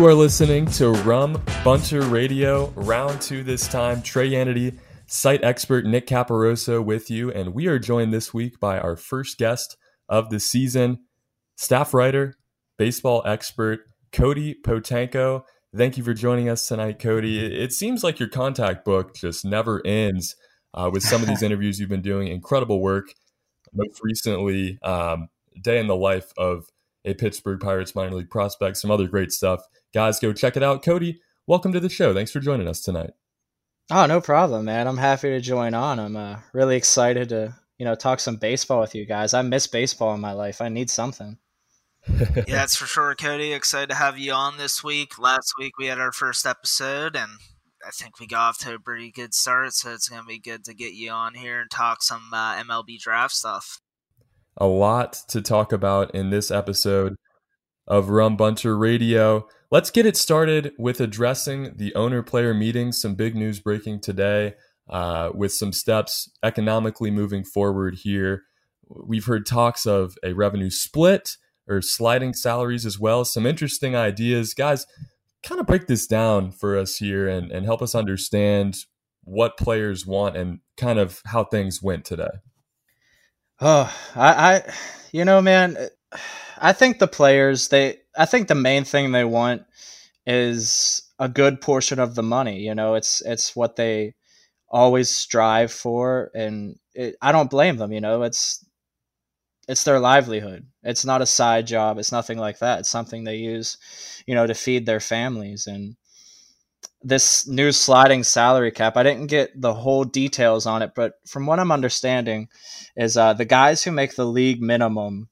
You are listening to Rum Bunter Radio, round two this time. Trey Yanity, site expert Nick Caparoso with you, and we are joined this week by our first guest of the season, staff writer, baseball expert, Cody Potanko. Thank you for joining us tonight, Cody. It seems like your contact book just never ends uh, with some of these interviews you've been doing. Incredible work. Most recently, um, day in the life of a Pittsburgh Pirates minor league prospect, some other great stuff. Guys, go check it out. Cody, welcome to the show. Thanks for joining us tonight. Oh, no problem, man. I'm happy to join on. I'm uh, really excited to, you know, talk some baseball with you guys. I miss baseball in my life. I need something. yeah, that's for sure, Cody. Excited to have you on this week. Last week we had our first episode, and I think we got off to a pretty good start. So it's going to be good to get you on here and talk some uh, MLB draft stuff. A lot to talk about in this episode of Rum Bunter Radio. Let's get it started with addressing the owner player meetings. Some big news breaking today uh, with some steps economically moving forward here. We've heard talks of a revenue split or sliding salaries as well. Some interesting ideas. Guys, kind of break this down for us here and, and help us understand what players want and kind of how things went today. Oh, I, I you know, man, I think the players they I think the main thing they want is a good portion of the money. You know, it's it's what they always strive for, and it, I don't blame them. You know, it's it's their livelihood. It's not a side job. It's nothing like that. It's something they use, you know, to feed their families. And this new sliding salary cap, I didn't get the whole details on it, but from what I'm understanding, is uh, the guys who make the league minimum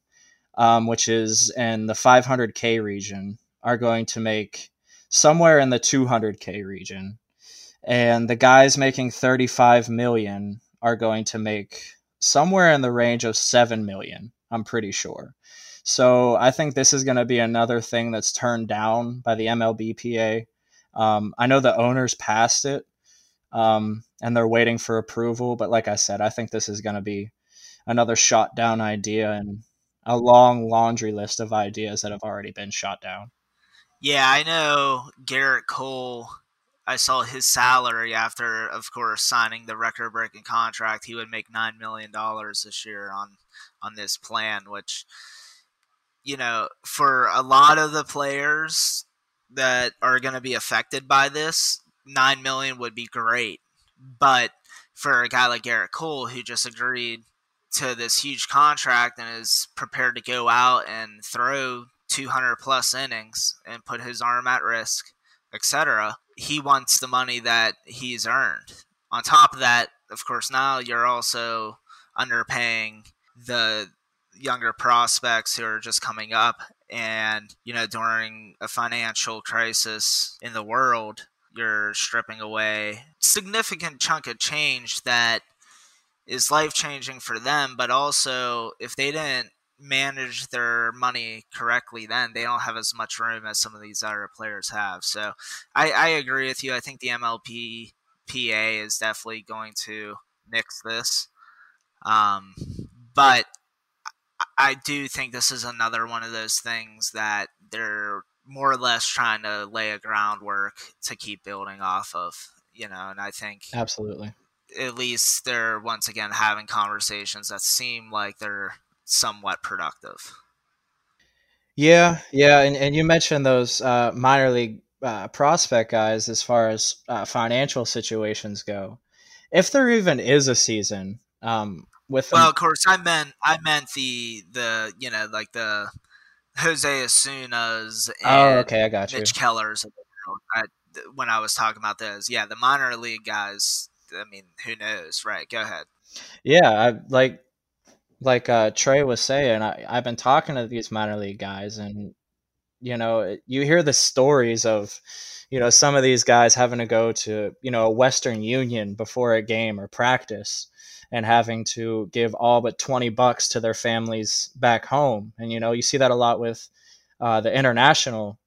um, which is in the 500K region, are going to make somewhere in the 200K region. And the guys making 35 million are going to make somewhere in the range of 7 million, I'm pretty sure. So I think this is going to be another thing that's turned down by the MLBPA. Um, I know the owners passed it um, and they're waiting for approval, but like I said, I think this is going to be another shot down idea. And a long laundry list of ideas that have already been shot down. Yeah, I know Gerrit Cole. I saw his salary after, of course, signing the record-breaking contract. He would make nine million dollars this year on on this plan, which, you know, for a lot of the players that are going to be affected by this, nine million would be great. But for a guy like Gerrit Cole, who just agreed to this huge contract and is prepared to go out and throw 200 plus innings and put his arm at risk, etc. He wants the money that he's earned. On top of that, of course, now you're also underpaying the younger prospects who are just coming up and you know during a financial crisis in the world you're stripping away significant chunk of change that is life changing for them, but also if they didn't manage their money correctly, then they don't have as much room as some of these other players have. So I, I agree with you. I think the MLP PA is definitely going to nix this. Um, but I do think this is another one of those things that they're more or less trying to lay a groundwork to keep building off of, you know, and I think absolutely at least they're once again having conversations that seem like they're somewhat productive. Yeah, yeah, and, and you mentioned those uh, minor league uh, prospect guys as far as uh, financial situations go. If there even is a season, um, with well, of course, I meant I meant the the you know like the Jose Osunas and oh, okay, I got Mitch you. Kellers. I, when I was talking about those, yeah, the minor league guys. I mean, who knows, right? Go ahead. Yeah, I like like uh, Trey was saying. I, I've been talking to these minor league guys, and you know, you hear the stories of you know some of these guys having to go to you know a Western Union before a game or practice and having to give all but 20 bucks to their families back home and you know you see that a lot with uh, the international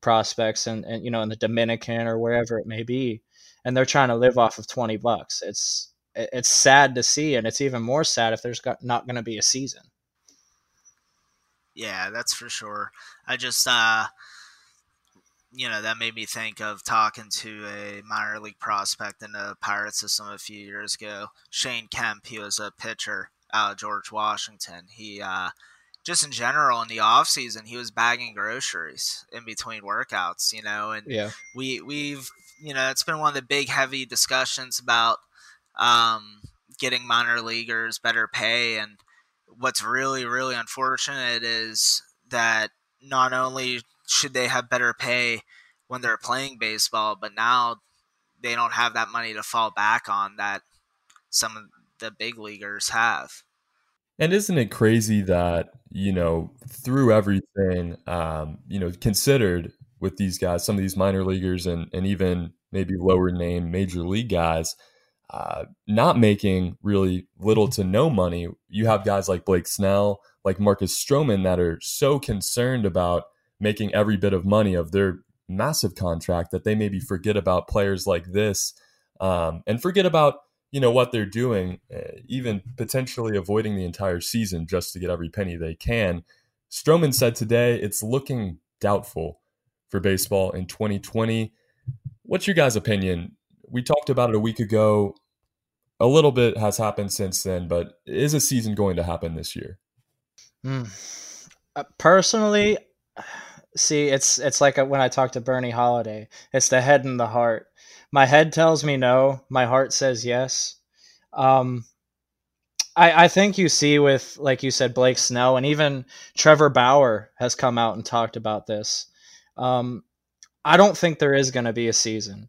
prospects and, and you know in the dominican or wherever it may be and they're trying to live off of 20 bucks it's it's sad to see and it's even more sad if there's got, not going to be a season yeah that's for sure i just uh you know, that made me think of talking to a minor league prospect in the Pirate system a few years ago. Shane Kemp, he was a pitcher out of George Washington. He, uh, just in general in the off season, he was bagging groceries in between workouts, you know, and yeah. we, we've, you know, it's been one of the big heavy discussions about, um, getting minor leaguers better pay. And what's really, really unfortunate is that not only should they have better pay when they're playing baseball, but now they don't have that money to fall back on that some of the big leaguers have. And isn't it crazy that, you know, through everything, um, you know, considered with these guys, some of these minor leaguers and, and even maybe lower name major league guys, uh, not making really little to no money. You have guys like Blake Snell, like Marcus Stroman that are so concerned about making every bit of money of their massive contract that they maybe forget about players like this um, and forget about you know what they're doing, uh, even potentially avoiding the entire season just to get every penny they can. Stroman said today it's looking doubtful for baseball in 2020. What's your guys' opinion? We talked about it a week ago. A little bit has happened since then, but is a season going to happen this year? Mm. Uh, personally, see, it's it's like when I talk to Bernie Holiday. It's the head and the heart. My head tells me no. My heart says yes. Um, I, I think you see with like you said Blake Snell and even Trevor Bauer has come out and talked about this. Um, I don't think there is going to be a season.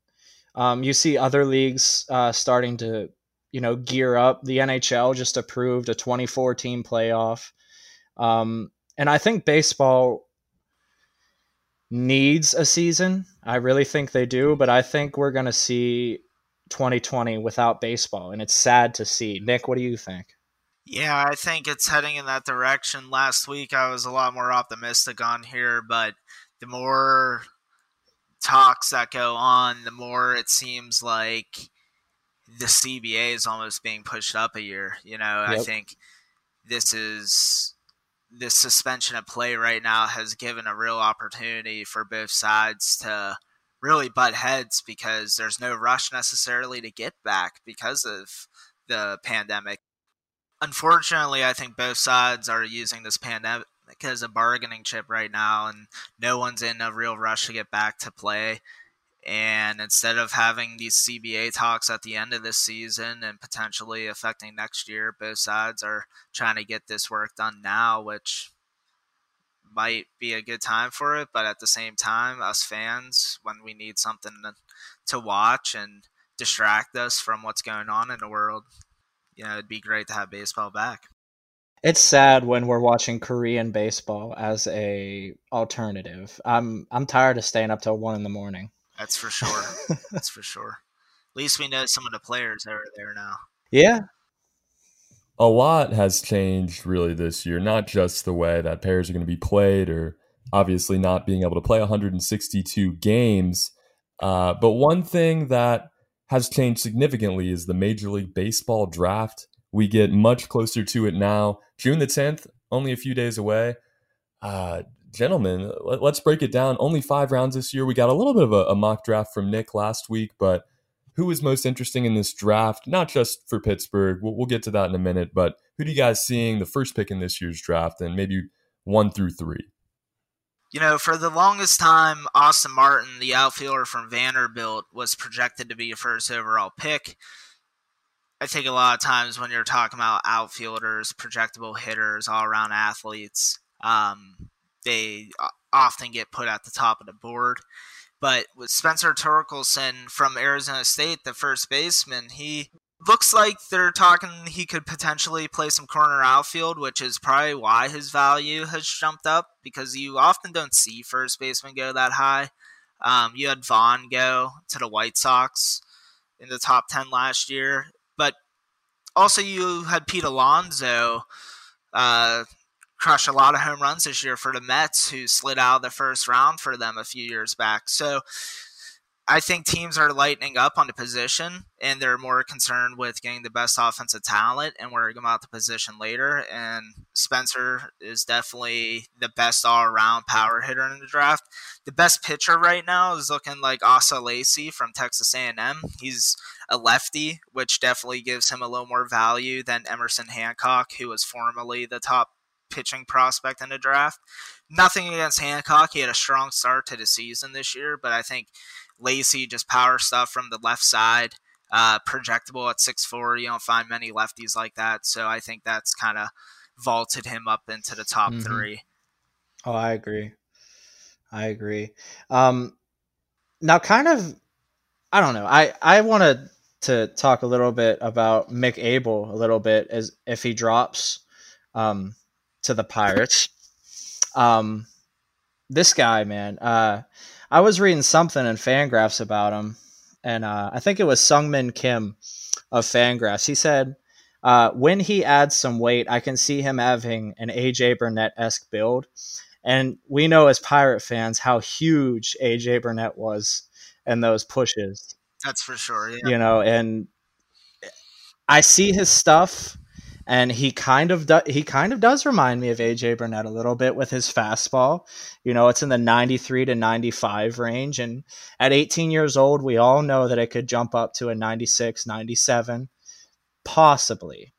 Um, you see other leagues uh, starting to you know gear up. The NHL just approved a 24 team playoff. Um, and I think baseball needs a season. I really think they do, but I think we're going to see 2020 without baseball, and it's sad to see. Nick, what do you think? Yeah, I think it's heading in that direction. Last week, I was a lot more optimistic on here, but the more talks that go on, the more it seems like the CBA is almost being pushed up a year. You know, yep. I think this is this suspension of play right now has given a real opportunity for both sides to really butt heads because there's no rush necessarily to get back because of the pandemic. Unfortunately, I think both sides are using this pandemic as a bargaining chip right now, and no one's in a real rush to get back to play. And instead of having these CBA talks at the end of this season and potentially affecting next year, both sides are trying to get this work done now, which might be a good time for it. But at the same time, us fans, when we need something to watch and distract us from what's going on in the world, you know, it'd be great to have baseball back. It's sad when we're watching Korean baseball as a alternative. I'm I'm tired of staying up till one in the morning. That's for sure. That's for sure. At least we know some of the players that are there now. Yeah. A lot has changed really this year, not just the way that pairs are going to be played or obviously not being able to play 162 games. Uh, but one thing that has changed significantly is the Major League Baseball draft. We get much closer to it now. June the 10th, only a few days away. Uh, gentlemen, let, us break it down. Only five rounds this year. We got a little bit of a, a mock draft from Nick last week, but who is most interesting in this draft? Not just for Pittsburgh. We'll, we'll get to that in a minute, but who do you guys seeing the first pick in this year's draft, and maybe one through three? You know, for the longest time, Austin Martin, the outfielder from Vanderbilt, was projected to be a first overall pick. I think a lot of times when you're talking about outfielders, projectable hitters, all around athletes, um, they often get put at the top of the board. But with Spencer Torkelson from Arizona State, the first baseman, he looks like they're talking he could potentially play some corner outfield, which is probably why his value has jumped up because you often don't see first baseman go that high. Um, you had Vaughn go to the White Sox in the top 10 last year, but also you had Pete Alonso uh, crush a lot of home runs this year for the Mets, who slid out of the first round for them a few years back. So I think teams are lightening up on the position and they're more concerned with getting the best offensive talent and worrying about the position later. And Spencer is definitely the best all around power hitter in the draft. The best pitcher right now is looking like Asa Lacy from Texas A&M. He's a lefty, which definitely gives him a little more value than Emerson Hancock, who was formerly the top pitching prospect in the draft. Nothing against Hancock. He had a strong start to the season this year, but I think Lacy, just power stuff from the left side, uh, projectable at six four. You don't find many lefties like that, so I think that's kind of vaulted him up into the top mm-hmm. three. Oh, I agree. I agree. Um, now, kind of, I don't know. I I wanted to talk a little bit about Mick Abel a little bit as if he drops um, to the Pirates. Um, this guy, man. Uh, I was reading something in Fangraphs about him, and uh, I think it was Sungmin Kim of Fangraphs. He said uh, when he adds some weight, I can see him having an AJ Burnett esque build, and we know as Pirate fans how huge AJ Burnett was in those pushes. That's for sure. Yeah. You know, and I see his stuff and he kind of do, he kind of does remind me of AJ Burnett a little bit with his fastball. You know, it's in the 93 to 95 range and at 18 years old, we all know that it could jump up to a 96, 97 possibly.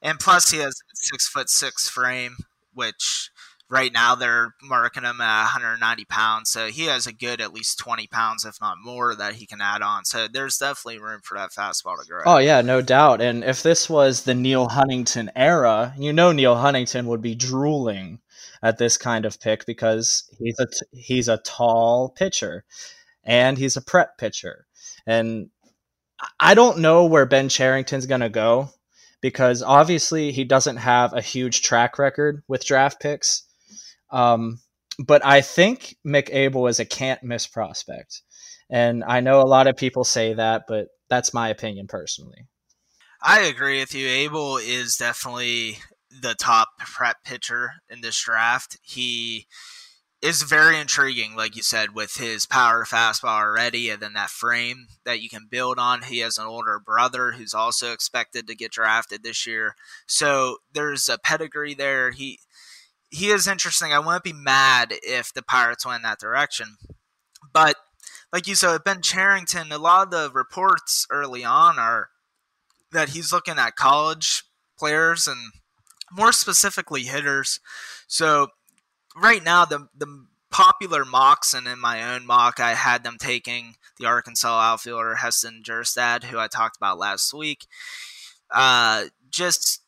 And plus he has a 6 foot 6 frame which right now they're marking him at 190 pounds so he has a good at least 20 pounds if not more that he can add on so there's definitely room for that fastball to grow. Oh yeah no doubt and if this was the Neil huntington era you know Neil huntington would be drooling at this kind of pick because he's a he's a tall pitcher and he's a prep pitcher and i don't know where ben cherington's going to go because obviously he doesn't have a huge track record with draft picks um, but I think Mick Abel is a can't miss prospect. And I know a lot of people say that, but that's my opinion personally. I agree with you. Abel is definitely the top prep pitcher in this draft. He is very intriguing, like you said, with his power fastball already, and then that frame that you can build on. He has an older brother who's also expected to get drafted this year, so there's a pedigree there. He he is interesting. I wouldn't be mad if the Pirates went in that direction. But like you said, Ben Cherington, a lot of the reports early on are that he's looking at college players and more specifically hitters. So right now, the the popular mocks and in my own mock, I had them taking the Arkansas outfielder Heston Kjerstad, who I talked about last week. Uh, just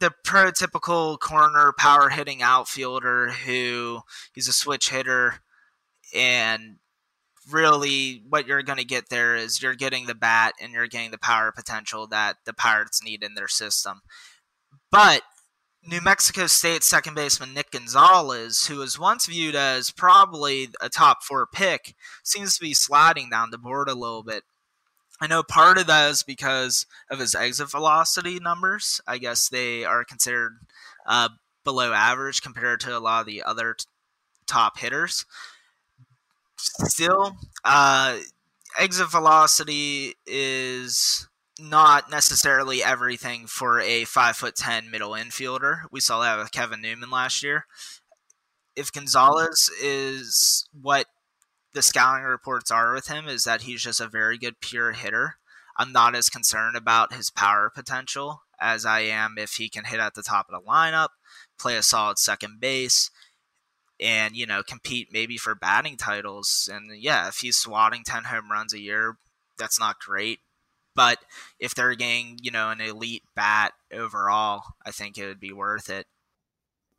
the prototypical corner power hitting outfielder who he's a switch hitter and really what you're going to get there is you're getting the bat and you're getting the power potential that the Pirates need in their system. But New Mexico State second baseman Nick Gonzalez, who was once viewed as probably a top four pick, seems to be sliding down the board a little bit. I know part of that is because of his exit velocity numbers. I guess they are considered uh, below average compared to a lot of the other t- top hitters. Still, uh, exit velocity is not necessarily everything for a five foot ten middle infielder. We saw that with Kevin Newman last year. If Gonzalez is what the scouting reports are with him is that he's just a very good pure hitter. I'm not as concerned about his power potential as I am if he can hit at the top of the lineup, play a solid second base, and you know compete maybe for batting titles. And yeah, if he's swatting ten home runs a year, that's not great. But if they're getting, you know, an elite bat overall, I think it would be worth it.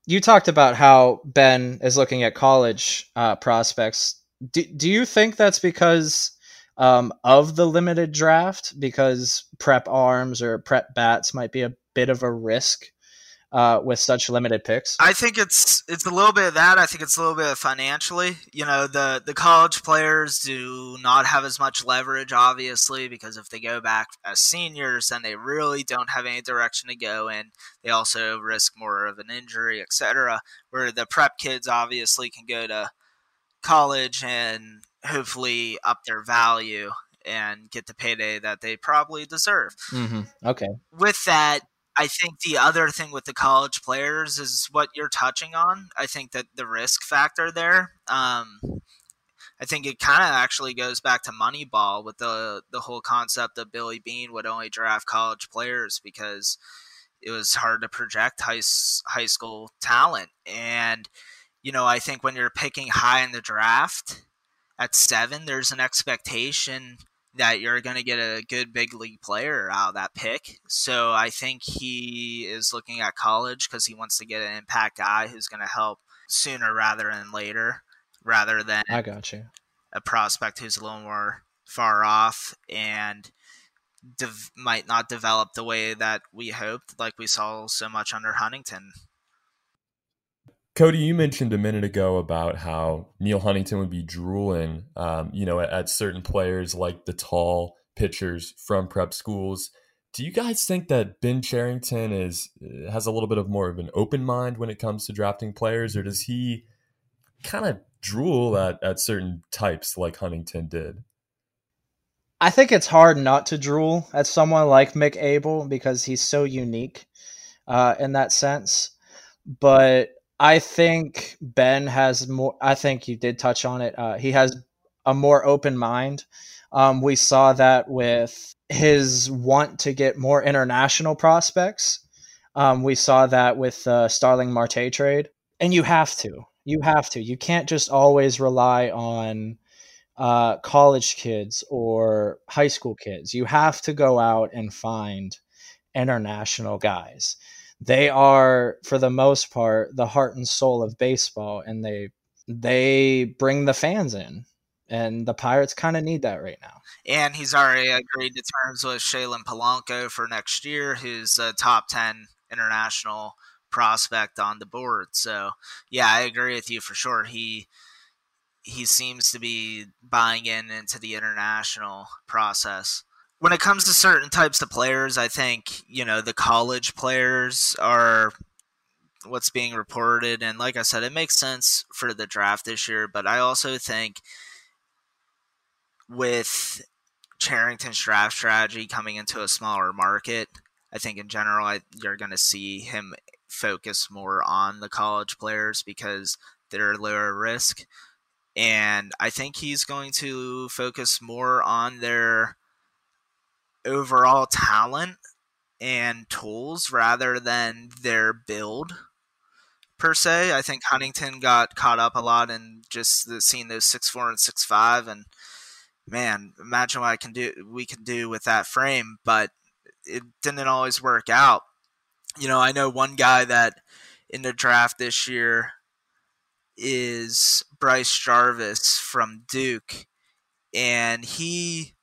You talked about how Ben is looking at college uh, prospects. Do, do you think that's because um, of the limited draft? Because prep arms or prep bats might be a bit of a risk uh, with such limited picks? I think it's it's a little bit of that. I think it's a little bit of financially. You know, the the college players do not have as much leverage, obviously, because if they go back as seniors, then they really don't have any direction to go in. They also risk more of an injury, etc. Where the prep kids obviously can go to college and hopefully up their value and get the payday that they probably deserve. Mm-hmm. Okay. With that, I think the other thing with the college players is what you're touching on. I think that the risk factor there. Um, I think it kind of actually goes back to Moneyball with the the whole concept of Billy Beane would only draft college players because it was hard to project high high school talent. And you know, I think when you're picking high in the draft at seven, there's an expectation that you're going to get a good big league player out of that pick. So I think he is looking at college because he wants to get an impact guy who's going to help sooner rather than later, rather than I got you a prospect who's a little more far off and de- might not develop the way that we hoped, like we saw so much under Huntington. Cody, you mentioned a minute ago about how Neil Huntington would be drooling, um, you know, at, at, certain players like the tall pitchers from prep schools. Do you guys think that Ben Cherington is has a little bit of more of an open mind when it comes to drafting players, or does he kind of drool at, at certain types like Huntington did? I think it's hard not to drool at someone like Mick Abel because he's so unique uh, in that sense. But I think Ben has more. I think you did touch on it. Uh, he has a more open mind. Um, we saw that with his want to get more international prospects. Um, we saw that with the Starling Marte trade, and you have to. You have to. You can't just always rely on uh, college kids or high school kids. You have to go out and find international guys they are for the most part the heart and soul of baseball and they they bring the fans in and the pirates kind of need that right now. And he's already agreed to terms with Shalin Polanco for next year who's a top 10 international prospect on the board. So yeah i agree with you for sure. He he seems to be buying in into the international process when it comes to certain types of players, I think you know the college players are what's being reported, and like I said, it makes sense for the draft this year. But I also think with Cherington's draft strategy coming into a smaller market, I think in general I, you're going to see him focus more on the college players because they're lower risk. And I think he's going to focus more on their overall talent and tools rather than their build per se. I think Huntington got caught up a lot in just the, seeing those six four and six five, and man, imagine what I can do. We can do with that frame, but it didn't always work out. You know, I know one guy that in the draft this year is Bryce Jarvis from Duke, and he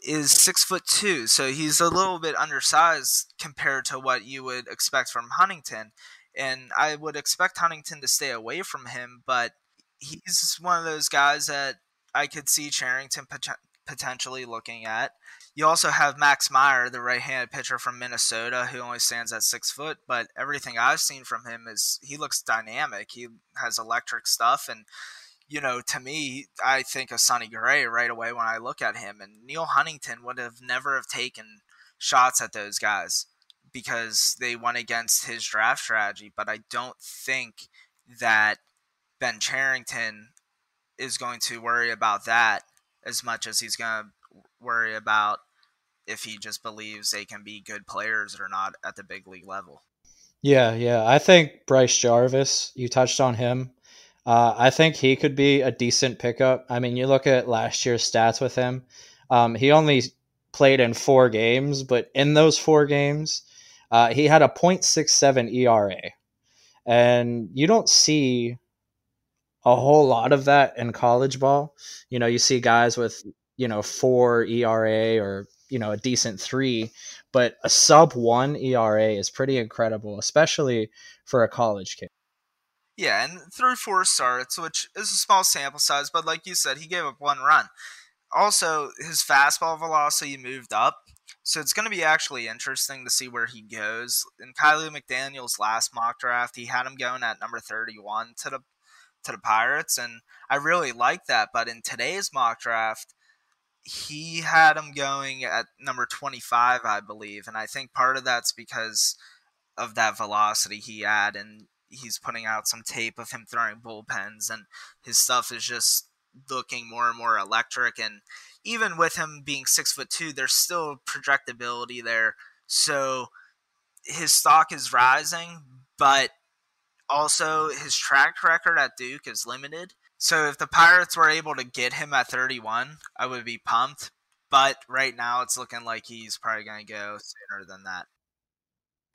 is six foot two, so he's a little bit undersized compared to what you would expect from Huntington. And I would expect Huntington to stay away from him, but he's one of those guys that I could see Cherington pot- potentially looking at. You also have Max Meyer, the right-handed pitcher from Minnesota, who only stands at six foot, but everything I've seen from him is he looks dynamic. He has electric stuff, and you know, to me, I think of Sonny Gray right away when I look at him, and Neil Huntington would have never have taken shots at those guys because they went against his draft strategy. But I don't think that Ben Cherington is going to worry about that as much as he's going to worry about if he just believes they can be good players or not at the big league level. Yeah, yeah. I think Bryce Jarvis, you touched on him. Uh, I think he could be a decent pickup. I mean, you look at last year's stats with him. Um, he only played in four games, but in those four games, uh, he had a .67 ERA, and you don't see a whole lot of that in college ball. You know, you see guys with you know four ERA or you know a decent three, but a sub one ERA is pretty incredible, especially for a college kid. Yeah, and through four starts, which is a small sample size, but like you said, he gave up one run. Also, his fastball velocity moved up, so it's going to be actually interesting to see where he goes. In Kiley McDaniel's last mock draft, he had him going at number 31 to the to the Pirates, and I really like that. But in today's mock draft, he had him going at number 25, I believe, and I think part of that's because of that velocity he had, and he's putting out some tape of him throwing bullpens, and his stuff is just looking more and more electric. And even with him being six foot two, there's still projectability there. So his stock is rising, but also his track record at Duke is limited. So if the Pirates were able to get him at 31, I would be pumped. But right now, it's looking like he's probably going to go sooner than that.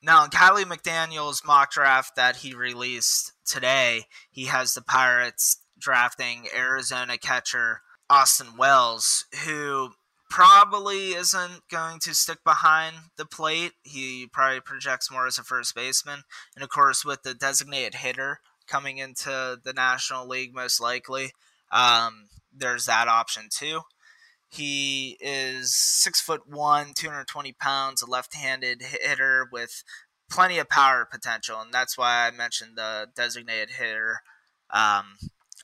Now, in Kiley McDaniel's mock draft that he released today, he has the Pirates drafting Arizona catcher Austin Wells, who probably isn't going to stick behind the plate. He probably projects more as a first baseman. And of course, with the designated hitter coming into the National League, most likely, um, there's that option too. He is six foot one, 220 pounds, a left-handed hitter with plenty of power potential, and that's why I mentioned the designated hitter um,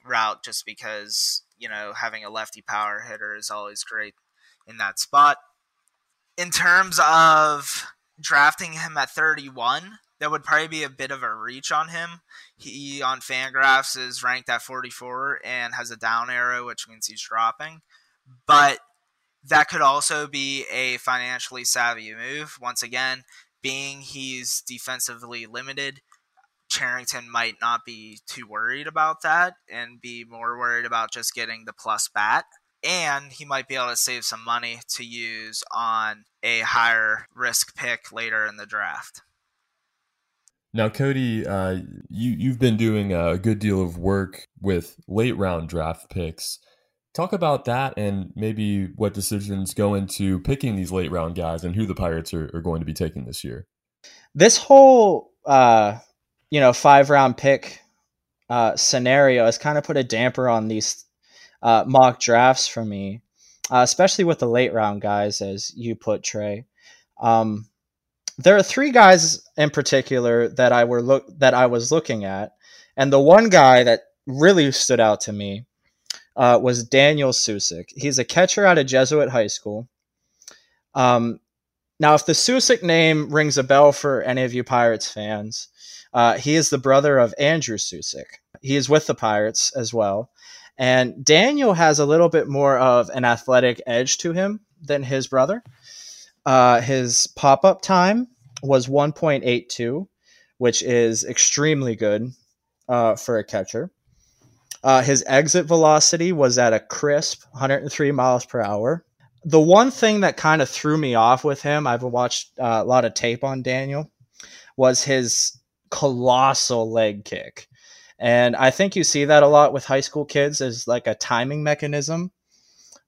route, just because you know having a lefty power hitter is always great in that spot. In terms of drafting him at 31, that would probably be a bit of a reach on him. He on Fangraphs is ranked at 44 and has a down arrow, which means he's dropping but that could also be a financially savvy move. Once again, being he's defensively limited, Cherington might not be too worried about that and be more worried about just getting the plus bat. And he might be able to save some money to use on a higher risk pick later in the draft. Now, Cody, uh, you you've been doing a good deal of work with late round draft picks. Talk about that and maybe what decisions go into picking these late round guys and who the Pirates are, are going to be taking this year. This whole, uh, you know, five round pick uh, scenario has kind of put a damper on these uh, mock drafts for me, uh, especially with the late round guys, as you put, Trey. Um, there are three guys in particular that I were look that I was looking at, and the one guy that really stood out to me uh, was Daniel Susac. He's a catcher out of Jesuit High School. Um, now, if the Susac name rings a bell for any of you Pirates fans, uh, he is the brother of Andrew Susac. He is with the Pirates as well. And Daniel has a little bit more of an athletic edge to him than his brother. Uh, his pop up time was 1.82, which is extremely good uh, for a catcher. Uh, his exit velocity was at a crisp 103 miles per hour. The one thing that kind of threw me off with him, I've watched uh, a lot of tape on Daniel, was his colossal leg kick. And I think you see that a lot with high school kids as like a timing mechanism.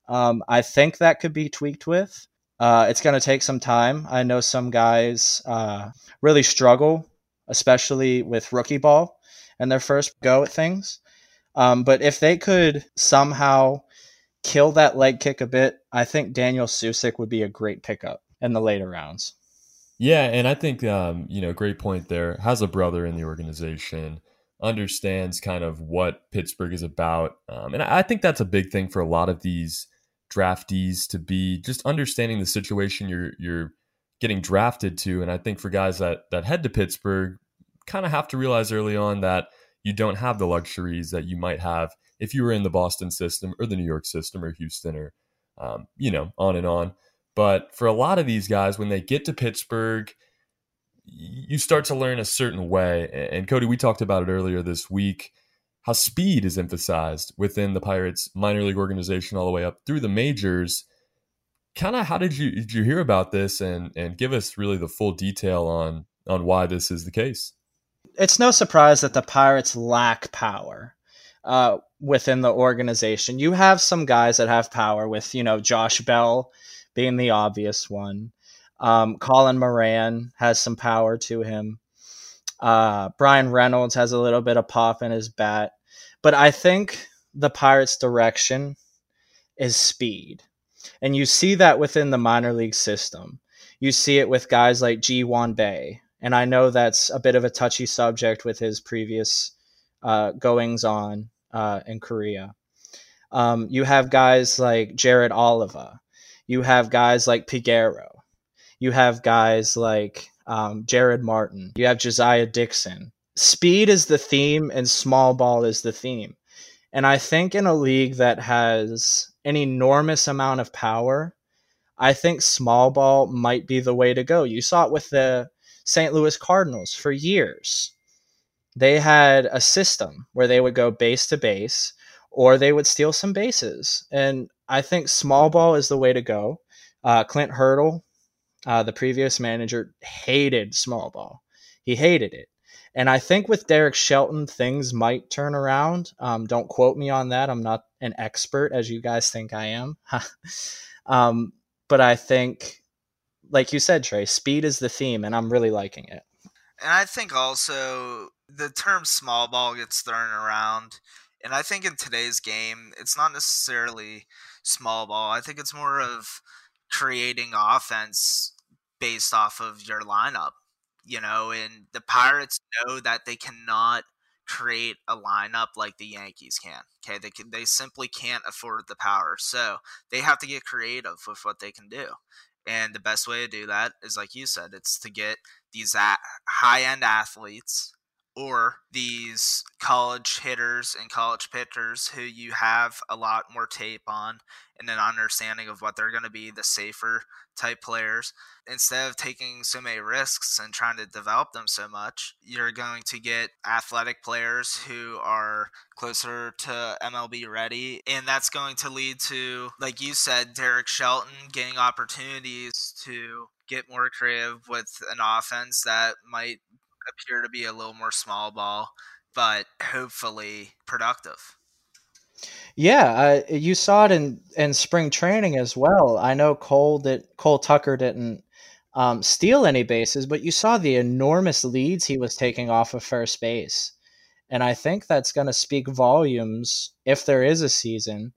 Um, I think that could be tweaked with. Uh, it's going to take some time. I know some guys uh, really struggle, especially with rookie ball and their first go at things. Um, but if they could somehow kill that leg kick a bit, I think Daniel Susac would be a great pickup in the later rounds. Yeah, and I think um, you know, great point there. Has a brother in the organization, understands kind of what Pittsburgh is about, um, and I think that's a big thing for a lot of these draftees to be just understanding the situation you're you're getting drafted to. And I think for guys that that head to Pittsburgh, kind of have to realize early on that you don't have the luxuries that you might have if you were in the Boston system or the New York system or Houston or, um, you know, on and on. But for a lot of these guys, when they get to Pittsburgh, you start to learn a certain way. And Cody, we talked about it earlier this week how speed is emphasized within the Pirates minor league organization all the way up through the majors. kind of how did you did you hear about this and and give us really the full detail on on why this is the case? It's no surprise that the Pirates lack power uh, within the organization. You have some guys that have power, with you know Josh Bell being the obvious one. Um, Colin Moran has some power to him. Uh, Bryan Reynolds has a little bit of pop in his bat, but I think the Pirates' direction is speed. And you see that within the minor league system. You see it with guys like Ji-hwan Bae. And I know that's a bit of a touchy subject with his previous uh, goings on uh, in Korea. Um, you have guys like Jared Oliva. You have guys like Peguero. You have guys like um, Jarrod Martin. You have Josiah Dixon. Speed is the theme, and small ball is the theme. And I think in a league that has an enormous amount of power, I think small ball might be the way to go. You saw it with the St. Louis Cardinals for years. They had a system where they would go base to base or they would steal some bases. And I think small ball is the way to go. Uh, Clint Hurdle, uh, the previous manager, hated small ball. He hated it. And I think with Derek Shelton, things might turn around. Um, don't quote me on that. I'm not an expert, as you guys think I am. um, but I think, like you said, Trey, speed is the theme, and I'm really liking it. And I think also the term small ball gets thrown around. And I think in today's game, it's not necessarily small ball. I think it's more of creating offense based off of your lineup you know, and the Pirates know that they cannot create a lineup like the Yankees can. Okay, they can they simply can't afford the power. So, they have to get creative with what they can do. And the best way to do that is like you said, it's to get these high-end athletes or these college hitters and college pitchers who you have a lot more tape on and an understanding of what they're going to be the safer type players instead of taking so many risks and trying to develop them so much you're going to get athletic players who are closer to MLB ready and that's going to lead to like you said Derek Shelton getting opportunities to get more creative with an offense that might appear to be a little more small ball, but hopefully productive. Yeah, you saw it in in spring training as well. I know Cole that Cole Tucker didn't um, steal any bases, but you saw the enormous leads he was taking off of first base, and I think that's going to speak volumes if there is a season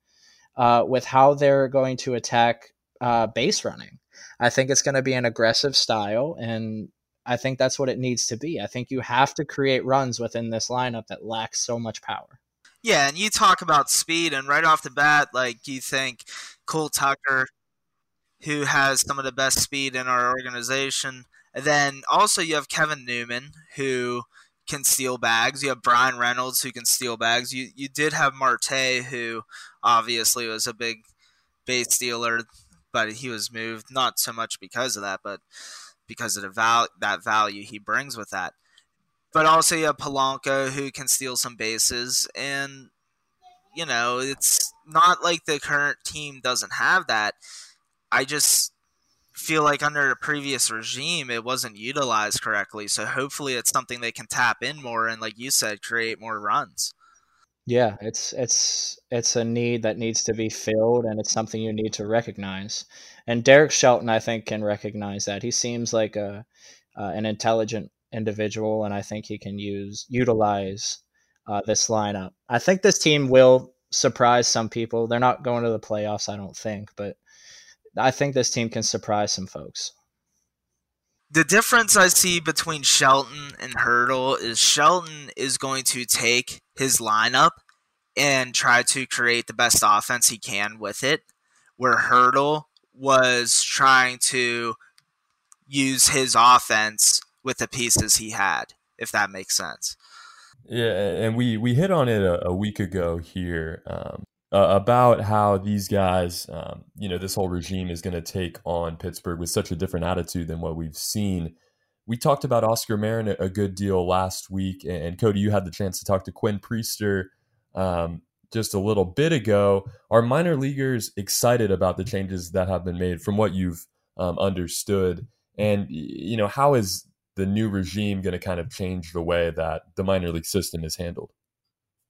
uh, with how they're going to attack uh, base running. I think it's going to be an aggressive style, and I think that's what it needs to be. I think you have to create runs within this lineup that lacks so much power. Yeah, and you talk about speed, and right off the bat, like you think Cole Tucker, who has some of the best speed in our organization. And then also you have Kevin Newman, who can steal bags. You have Bryan Reynolds, who can steal bags. You you did have Marte, who obviously was a big base stealer, but he was moved not so much because of that, but because of the val- that value he brings with that. But also you have Polanco who can steal some bases, and you know it's not like the current team doesn't have that. I just feel like under the previous regime it wasn't utilized correctly. So hopefully it's something they can tap in more and, like you said, create more runs. Yeah, it's it's it's a need that needs to be filled, and it's something you need to recognize. And Derek Shelton, I think, can recognize that. He seems like a uh, an intelligent individual, and I think he can use utilize uh, this lineup. I think this team will surprise some people. They're not going to the playoffs, I don't think, but I think this team can surprise some folks. The difference I see between Shelton and Hurdle is Shelton is going to take his lineup and try to create the best offense he can with it, where Hurdle was trying to use his offense with the pieces he had, if that makes sense. Yeah, and we we hit on it a, a week ago here um, uh, about how these guys, um, you know, this whole regime is going to take on Pittsburgh with such a different attitude than what we've seen. We talked about Oscar Marin a good deal last week, and Cody, you had the chance to talk to Quinn Priester. Um, just a little bit ago. Are minor leaguers excited about the changes that have been made from what you've um, understood? And, you know, how is the new regime going to kind of change the way that the minor league system is handled?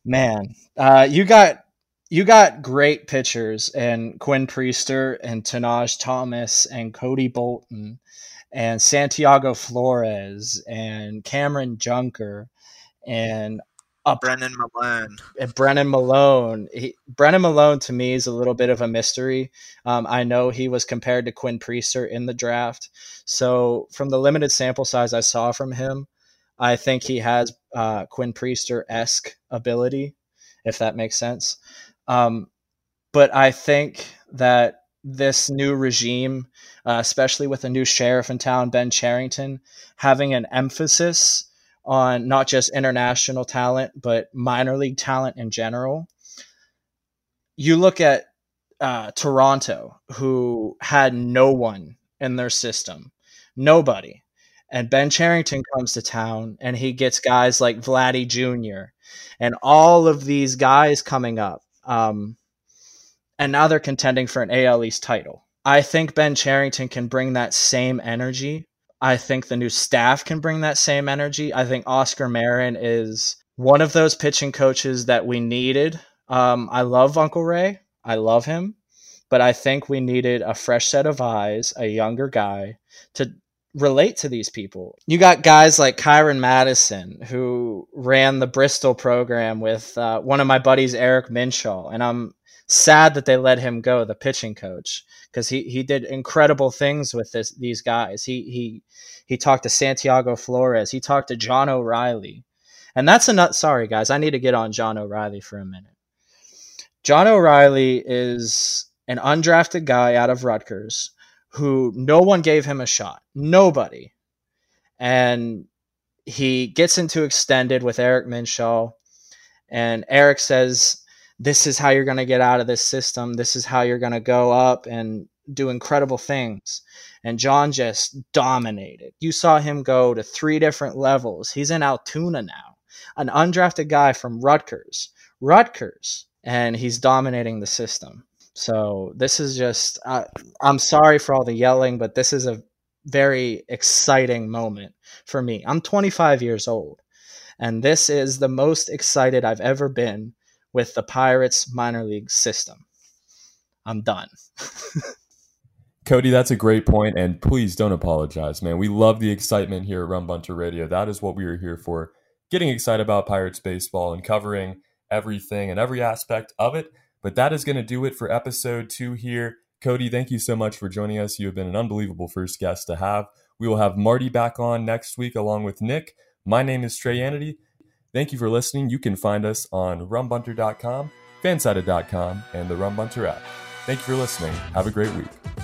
Man, uh, you got you got great pitchers and Quinn Priester and Tahnaj Thomas and Cody Bolton and Santiago Florez and Cameron Junker and up Brennan Malone. Brennan Malone. He, Brennan Malone to me is a little bit of a mystery. Um, I know he was compared to Quinn Priester in the draft. So from the limited sample size I saw from him, I think he has uh, Quinn Priester esque ability, if that makes sense. Um, but I think that this new regime, uh, especially with a new sheriff in town, Ben Cherington, having an emphasis on not just international talent, but minor league talent in general. You look at uh, Toronto, who had no one in their system, nobody. And Ben Cherington comes to town and he gets guys like Vladdy Jr. and all of these guys coming up. Um, and now they're contending for an AL East title. I think Ben Cherington can bring that same energy I think the new staff can bring that same energy. I think Oscar Marin is one of those pitching coaches that we needed. Um, I love Uncle Ray. I love him. But I think we needed a fresh set of eyes, a younger guy to relate to these people. You got guys like Kyron Madison, who ran the Bristol program with uh, one of my buddies, Eric Minshaw. And I'm sad that they let him go, the pitching coach because he, he did incredible things with this these guys. He he he talked to Santiago Florez. He talked to John O'Reilly, and that's a nut. Sorry guys, I need to get on John O'Reilly for a minute. John O'Reilly is an undrafted guy out of Rutgers who no one gave him a shot. Nobody. And he gets into extended with Eric Minshaw. And Eric says, this is how you're going to get out of this system. This is how you're going to go up and do incredible things. And John just dominated. You saw him go to three different levels. He's in Altoona now, an undrafted guy from Rutgers. Rutgers. And he's dominating the system. So this is just, uh, I'm sorry for all the yelling, but this is a very exciting moment for me. I'm 25 years old, and this is the most excited I've ever been with the Pirates minor league system. I'm done. Cody, that's a great point, and please don't apologize, man. We love the excitement here at Rum Bunter Radio. That is what we are here for, getting excited about Pirates baseball and covering everything and every aspect of it. But that is going to do it for episode two here. Cody, thank you so much for joining us. You have been an unbelievable first guest to have. We will have Marty back on next week along with Nick. My name is Trey Anity. Thank you for listening. You can find us on rumbunter.com, fansided.com, and the Rumbunter app. Thank you for listening. Have a great week.